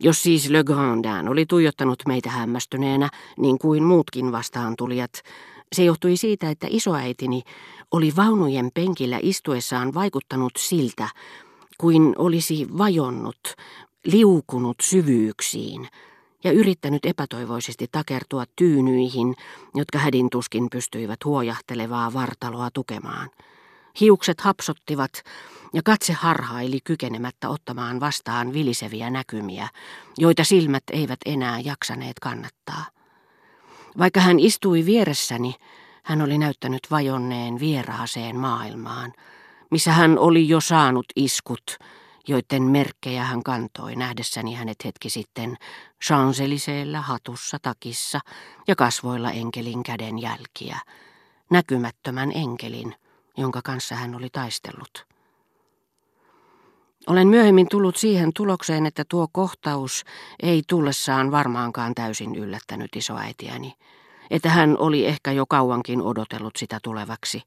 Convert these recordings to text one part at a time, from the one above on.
Jos siis Le Grandin oli tuijottanut meitä hämmästyneenä, niin kuin muutkin vastaan tulijat, se johtui siitä, että isoäitini oli vaunujen penkillä istuessaan vaikuttanut siltä, kuin olisi vajonnut, liukunut syvyyksiin ja yrittänyt epätoivoisesti takertua tyynyihin, jotka hädin tuskin pystyivät huojahtelevaa vartaloa tukemaan. Hiukset hapsottivat ja katse harhaili kykenemättä ottamaan vastaan viliseviä näkymiä, joita silmät eivät enää jaksaneet kannattaa. Vaikka hän istui vieressäni, hän oli näyttänyt vajonneen vieraaseen maailmaan, missä hän oli jo saanut iskut, joiden merkkejä hän kantoi nähdessäni hänet hetki sitten chanseliseellä hatussa takissa ja kasvoilla enkelin käden jälkiä, näkymättömän enkelin, jonka kanssa hän oli taistellut. Olen myöhemmin tullut siihen tulokseen, että tuo kohtaus ei tullessaan varmaankaan täysin yllättänyt isoäitiäni, että hän oli ehkä jo kauankin odotellut sitä tulevaksi,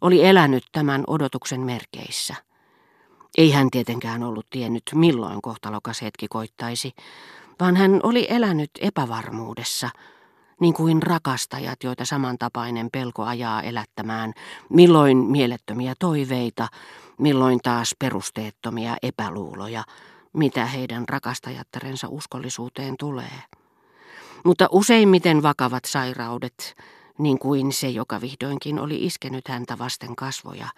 oli elänyt tämän odotuksen merkeissä. Ei hän tietenkään ollut tiennyt, milloin kohtalokas hetki koittaisi, vaan hän oli elänyt epävarmuudessa, niin kuin rakastajat, joita samantapainen pelko ajaa elättämään, milloin mielettömiä toiveita, milloin taas perusteettomia epäluuloja, mitä heidän rakastajattarensa uskollisuuteen tulee. Mutta useimmiten vakavat sairaudet, niin kuin se, joka vihdoinkin oli iskenyt häntä vasten kasvoja,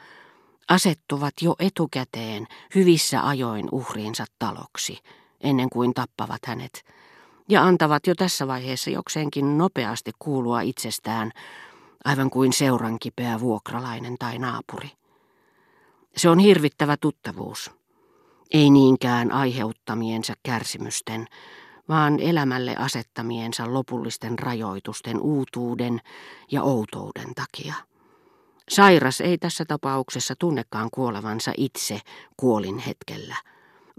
asettuvat jo etukäteen hyvissä ajoin uhriinsa taloksi, ennen kuin tappavat hänet, ja antavat jo tässä vaiheessa jokseenkin nopeasti kuulua itsestään, aivan kuin seurankipeä vuokralainen tai naapuri. Se on hirvittävä tuttavuus. Ei niinkään aiheuttamiensa kärsimysten, vaan elämälle asettamiensa lopullisten rajoitusten uutuuden ja outouden takia. Sairas ei tässä tapauksessa tunnekaan kuolevansa itse kuolin hetkellä,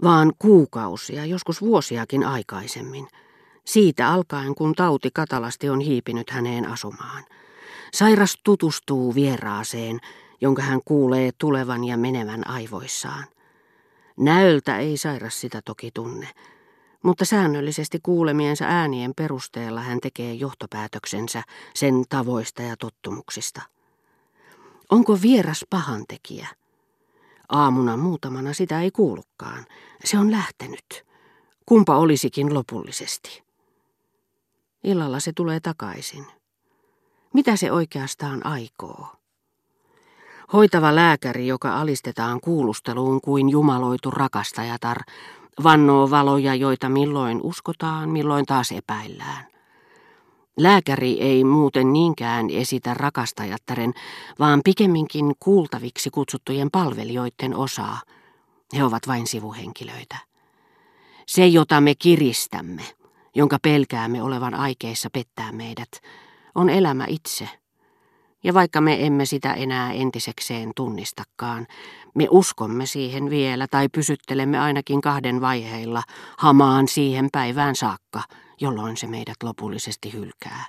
vaan kuukausia, joskus vuosiakin aikaisemmin, siitä alkaen kun tauti katalasti on hiipinyt häneen asumaan. Sairas tutustuu vieraaseen, jonka hän kuulee tulevan ja menevän aivoissaan. Näöltä ei sairas sitä toki tunne, mutta säännöllisesti kuulemiensa äänien perusteella hän tekee johtopäätöksensä sen tavoista ja tottumuksista. Onko vieras pahantekijä? Aamuna muutamana sitä ei kuulukaan. Se on lähtenyt. Kumpa olisikin lopullisesti. Illalla se tulee takaisin. Mitä se oikeastaan aikoo? Hoitava lääkäri, joka alistetaan kuulusteluun kuin jumaloitu rakastajatar, vannoo valoja, joita milloin uskotaan, milloin taas epäillään. Lääkäri ei muuten niinkään esitä rakastajattaren, vaan pikemminkin kuultaviksi kutsuttujen palvelijoiden osaa. He ovat vain sivuhenkilöitä. Se, jota me kiristämme, jonka pelkäämme olevan aikeissa pettää meidät, on elämä itse – ja vaikka me emme sitä enää entisekseen tunnistakaan, me uskomme siihen vielä tai pysyttelemme ainakin kahden vaiheilla hamaan siihen päivään saakka, jolloin se meidät lopullisesti hylkää.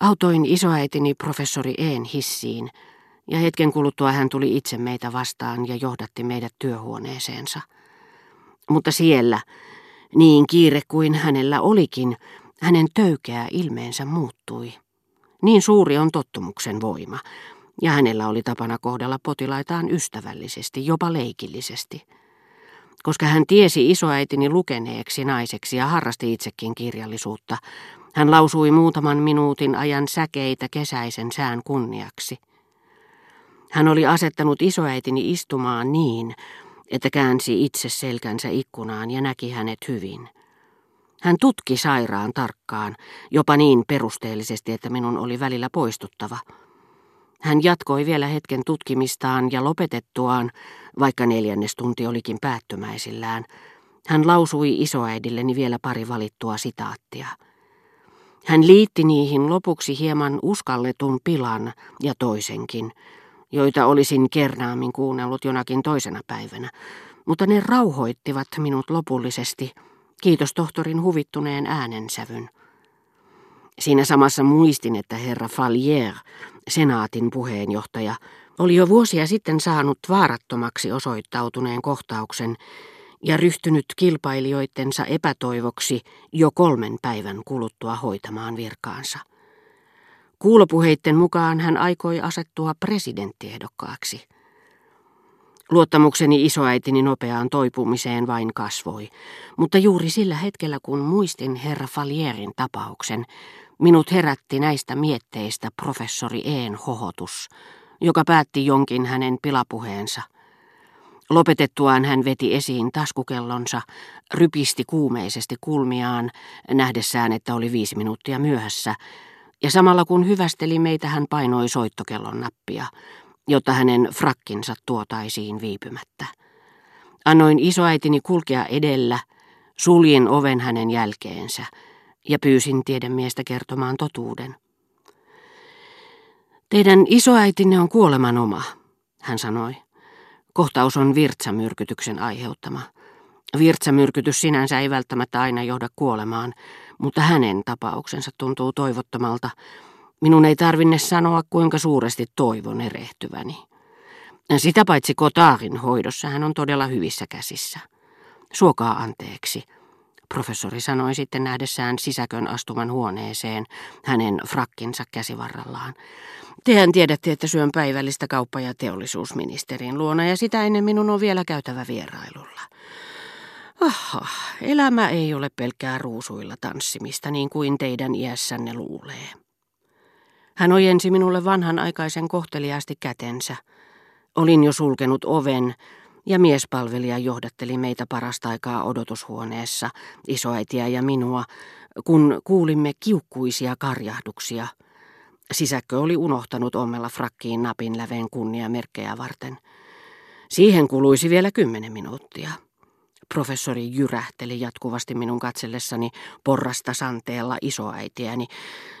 Autoin isoäitini professori Een hissiin, ja hetken kuluttua hän tuli itse meitä vastaan ja johdatti meidät työhuoneeseensa. Mutta siellä, niin kiire kuin hänellä olikin, hänen töykeä ilmeensä muuttui. Niin suuri on tottumuksen voima, ja hänellä oli tapana kohdella potilaitaan ystävällisesti, jopa leikillisesti. Koska hän tiesi isoäitini lukeneeksi naiseksi ja harrasti itsekin kirjallisuutta, hän lausui muutaman minuutin ajan säkeitä kesäisen sään kunniaksi. Hän oli asettanut isoäitini istumaan niin, että käänsi itse selkänsä ikkunaan ja näki hänet hyvin – hän tutki sairaan tarkkaan, jopa niin perusteellisesti, että minun oli välillä poistuttava. Hän jatkoi vielä hetken tutkimistaan ja lopetettuaan, vaikka neljännes tunti olikin päättymäisillään, hän lausui isoäidilleni vielä pari valittua sitaattia. Hän liitti niihin lopuksi hieman uskalletun pilan ja toisenkin, joita olisin kernaammin kuunnellut jonakin toisena päivänä, mutta ne rauhoittivat minut lopullisesti – Kiitos tohtorin huvittuneen äänensävyn. Siinä samassa muistin, että herra Fallier, senaatin puheenjohtaja, oli jo vuosia sitten saanut vaarattomaksi osoittautuneen kohtauksen, ja ryhtynyt kilpailijoittensa epätoivoksi jo kolmen päivän kuluttua hoitamaan virkaansa. Kuulopuheitten mukaan hän aikoi asettua presidenttiehdokkaaksi. Luottamukseni isoäitini nopeaan toipumiseen vain kasvoi, mutta juuri sillä hetkellä kun muistin herra Falierin tapauksen, minut herätti näistä mietteistä professori Een hohotus, joka päätti jonkin hänen pilapuheensa. Lopetettuaan hän veti esiin taskukellonsa, rypisti kuumeisesti kulmiaan, nähdessään, että oli viisi minuuttia myöhässä, ja samalla kun hyvästeli meitä, hän painoi soittokellon nappia, jotta hänen frakkinsa tuotaisiin viipymättä. Annoin isoäitini kulkea edellä, suljin oven hänen jälkeensä ja pyysin tiedemiestä kertomaan totuuden. Teidän isoäitinne on kuoleman oma, hän sanoi. Kohtaus on virtsamyrkytyksen aiheuttama. Virtsamyrkytys sinänsä ei välttämättä aina johda kuolemaan, mutta hänen tapauksensa tuntuu toivottomalta. Minun ei tarvinne sanoa, kuinka suuresti toivon erehtyväni. Sitä paitsi Kotaarin hoidossa hän on todella hyvissä käsissä. Suokaa anteeksi, professori sanoi sitten nähdessään sisäkön astuman huoneeseen hänen frakkinsa käsivarrallaan. Tehän tiedätte, että syön päivällistä kauppa- ja teollisuusministerin luona ja sitä ennen minun on vielä käytävä vierailulla. Aha, elämä ei ole pelkkää ruusuilla tanssimista niin kuin teidän iässänne luulee. Hän ojensi minulle vanhan aikaisen kohteliaasti kätensä. Olin jo sulkenut oven ja miespalvelija johdatteli meitä parasta aikaa odotushuoneessa, isoäitiä ja minua, kun kuulimme kiukkuisia karjahduksia. Sisäkkö oli unohtanut ommella frakkiin napin läveen kunniamerkkejä varten. Siihen kuluisi vielä kymmenen minuuttia. Professori jyrähteli jatkuvasti minun katsellessani porrasta santeella isoäitiäni,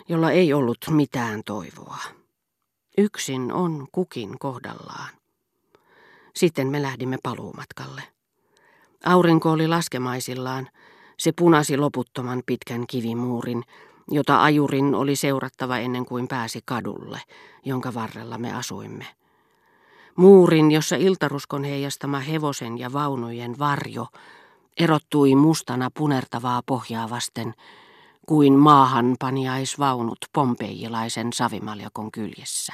jolla ei ollut mitään toivoa. Yksin on kukin kohdallaan. Sitten me lähdimme paluumatkalle. Aurinko oli laskemaisillaan. Se punasi loputtoman pitkän kivimuurin, jota ajurin oli seurattava ennen kuin pääsi kadulle, jonka varrella me asuimme. Muurin, jossa iltaruskon heijastama hevosen ja vaunujen varjo erottui mustana punertavaa pohjaa vasten kuin maahan paniaisvaunut pompeijilaisen savimaljakon kyljessä.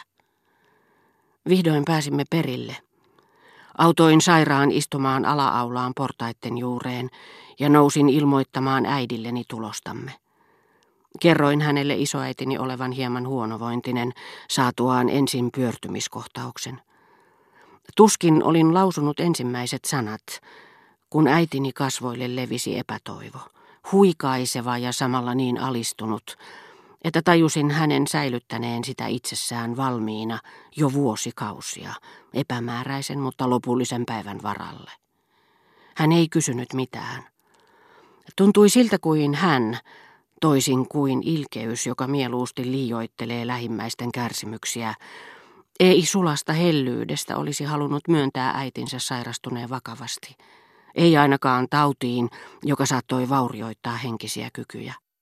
Vihdoin pääsimme perille. Autoin sairaan istumaan alaaulaan portaitten juureen ja nousin ilmoittamaan äidilleni tulostamme. Kerroin hänelle isoäitini olevan hieman huonovointinen saatuaan ensin pyörtymiskohtauksen. Tuskin olin lausunut ensimmäiset sanat, kun äitini kasvoille levisi epätoivo, huikaiseva ja samalla niin alistunut, että tajusin hänen säilyttäneen sitä itsessään valmiina jo vuosikausia, epämääräisen mutta lopullisen päivän varalle. Hän ei kysynyt mitään. Tuntui siltä kuin hän, toisin kuin ilkeys, joka mieluusti liioittelee lähimmäisten kärsimyksiä, ei sulasta hellyydestä olisi halunnut myöntää äitinsä sairastuneen vakavasti. Ei ainakaan tautiin, joka saattoi vaurioittaa henkisiä kykyjä.